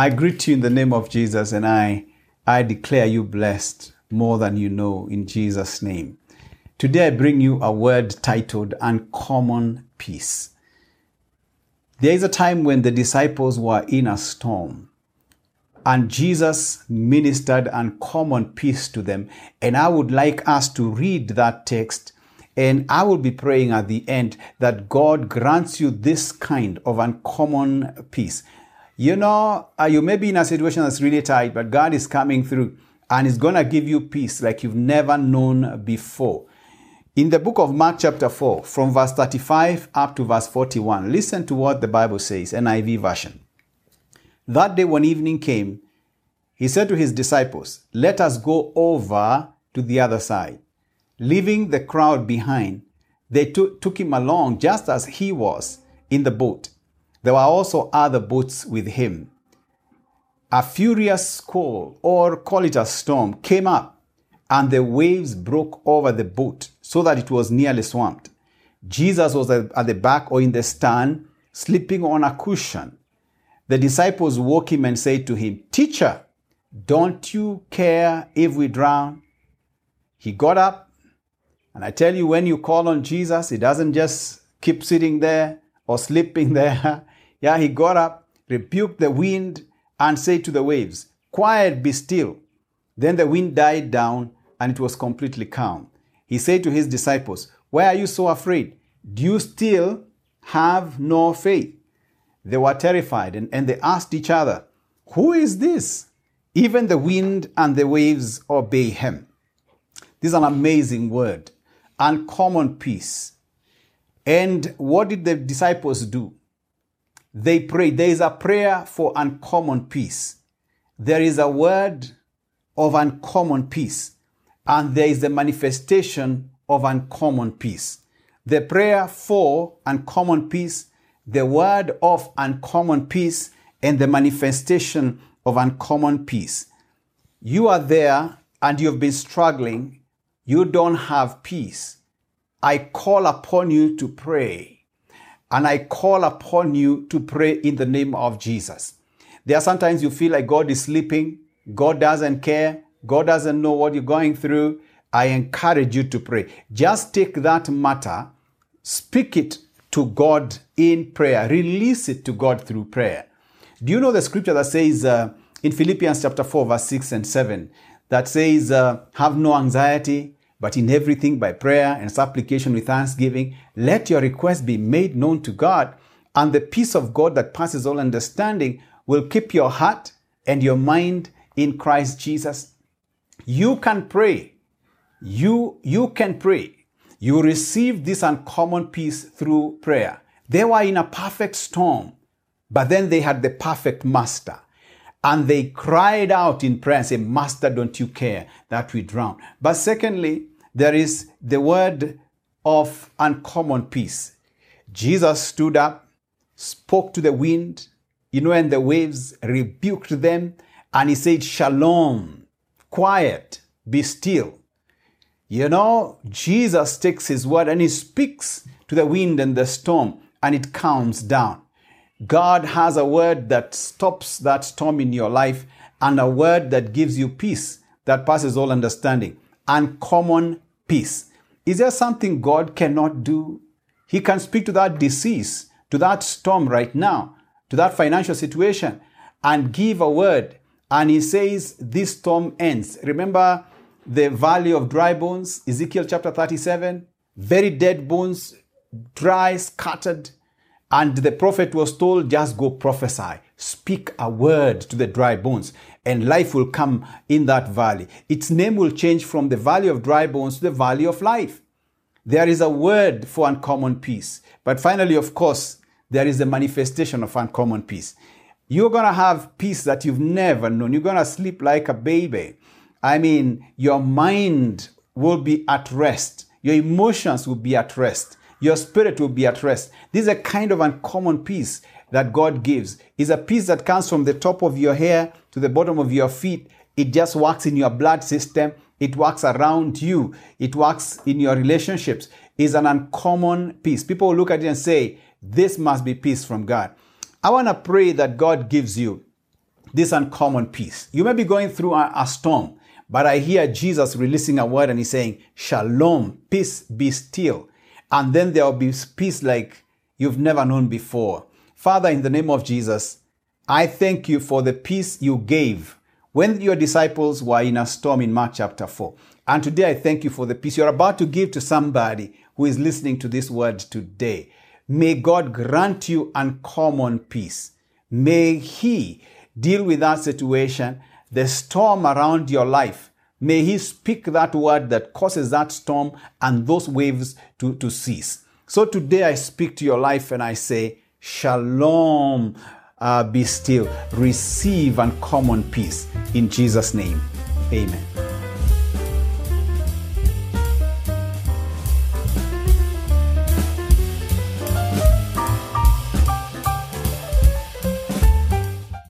I greet you in the name of Jesus and I, I declare you blessed more than you know in Jesus' name. Today I bring you a word titled Uncommon Peace. There is a time when the disciples were in a storm and Jesus ministered uncommon peace to them. And I would like us to read that text and I will be praying at the end that God grants you this kind of uncommon peace. You know, uh, you may be in a situation that's really tight, but God is coming through and is going to give you peace like you've never known before. In the book of Mark, chapter 4, from verse 35 up to verse 41, listen to what the Bible says, NIV version. That day, when evening came, he said to his disciples, Let us go over to the other side. Leaving the crowd behind, they took him along just as he was in the boat. There were also other boats with him. A furious squall, or call it a storm, came up, and the waves broke over the boat so that it was nearly swamped. Jesus was at the back or in the stern, sleeping on a cushion. The disciples woke him and said to him, Teacher, don't you care if we drown? He got up and I tell you, when you call on Jesus, he doesn't just keep sitting there or sleeping there. Yeah, he got up, rebuked the wind, and said to the waves, Quiet, be still. Then the wind died down, and it was completely calm. He said to his disciples, Why are you so afraid? Do you still have no faith? They were terrified, and, and they asked each other, Who is this? Even the wind and the waves obey him. This is an amazing word uncommon peace. And what did the disciples do? They pray. There is a prayer for uncommon peace. There is a word of uncommon peace. And there is the manifestation of uncommon peace. The prayer for uncommon peace, the word of uncommon peace, and the manifestation of uncommon peace. You are there and you've been struggling you don't have peace, I call upon you to pray. And I call upon you to pray in the name of Jesus. There are sometimes you feel like God is sleeping, God doesn't care, God doesn't know what you're going through. I encourage you to pray. Just take that matter, speak it to God in prayer, release it to God through prayer. Do you know the scripture that says uh, in Philippians chapter 4, verse 6 and 7, that says, uh, Have no anxiety, but in everything by prayer and supplication with thanksgiving, let your requests be made known to God, and the peace of God that passes all understanding will keep your heart and your mind in Christ Jesus. You can pray. You, you can pray. You receive this uncommon peace through prayer. They were in a perfect storm, but then they had the perfect master. And they cried out in prayer and said, Master, don't you care that we drown? But secondly, there is the word of uncommon peace. Jesus stood up, spoke to the wind, you know, and the waves rebuked them, and he said, Shalom, quiet, be still. You know, Jesus takes his word and he speaks to the wind and the storm, and it calms down. God has a word that stops that storm in your life and a word that gives you peace that passes all understanding uncommon peace. Is there something God cannot do? He can speak to that disease, to that storm right now, to that financial situation, and give a word. And He says, This storm ends. Remember the valley of dry bones, Ezekiel chapter 37? Very dead bones, dry, scattered. And the prophet was told, Just go prophesy, speak a word to the dry bones and life will come in that valley. Its name will change from the valley of dry bones to the valley of life. There is a word for uncommon peace. But finally, of course, there is a manifestation of uncommon peace. You're going to have peace that you've never known. You're going to sleep like a baby. I mean, your mind will be at rest. Your emotions will be at rest. Your spirit will be at rest. This is a kind of uncommon peace that God gives. It's a peace that comes from the top of your hair to the bottom of your feet. It just works in your blood system. It works around you. It works in your relationships. It's an uncommon peace. People look at it and say, this must be peace from God. I want to pray that God gives you this uncommon peace. You may be going through a, a storm, but I hear Jesus releasing a word and he's saying, Shalom, peace be still. And then there will be peace like you've never known before. Father, in the name of Jesus, I thank you for the peace you gave when your disciples were in a storm in Mark chapter 4. And today I thank you for the peace you're about to give to somebody who is listening to this word today. May God grant you uncommon peace. May He deal with that situation, the storm around your life. May He speak that word that causes that storm and those waves to, to cease. So today I speak to your life and I say, Shalom, uh, be still. Receive uncommon peace. In Jesus' name, amen.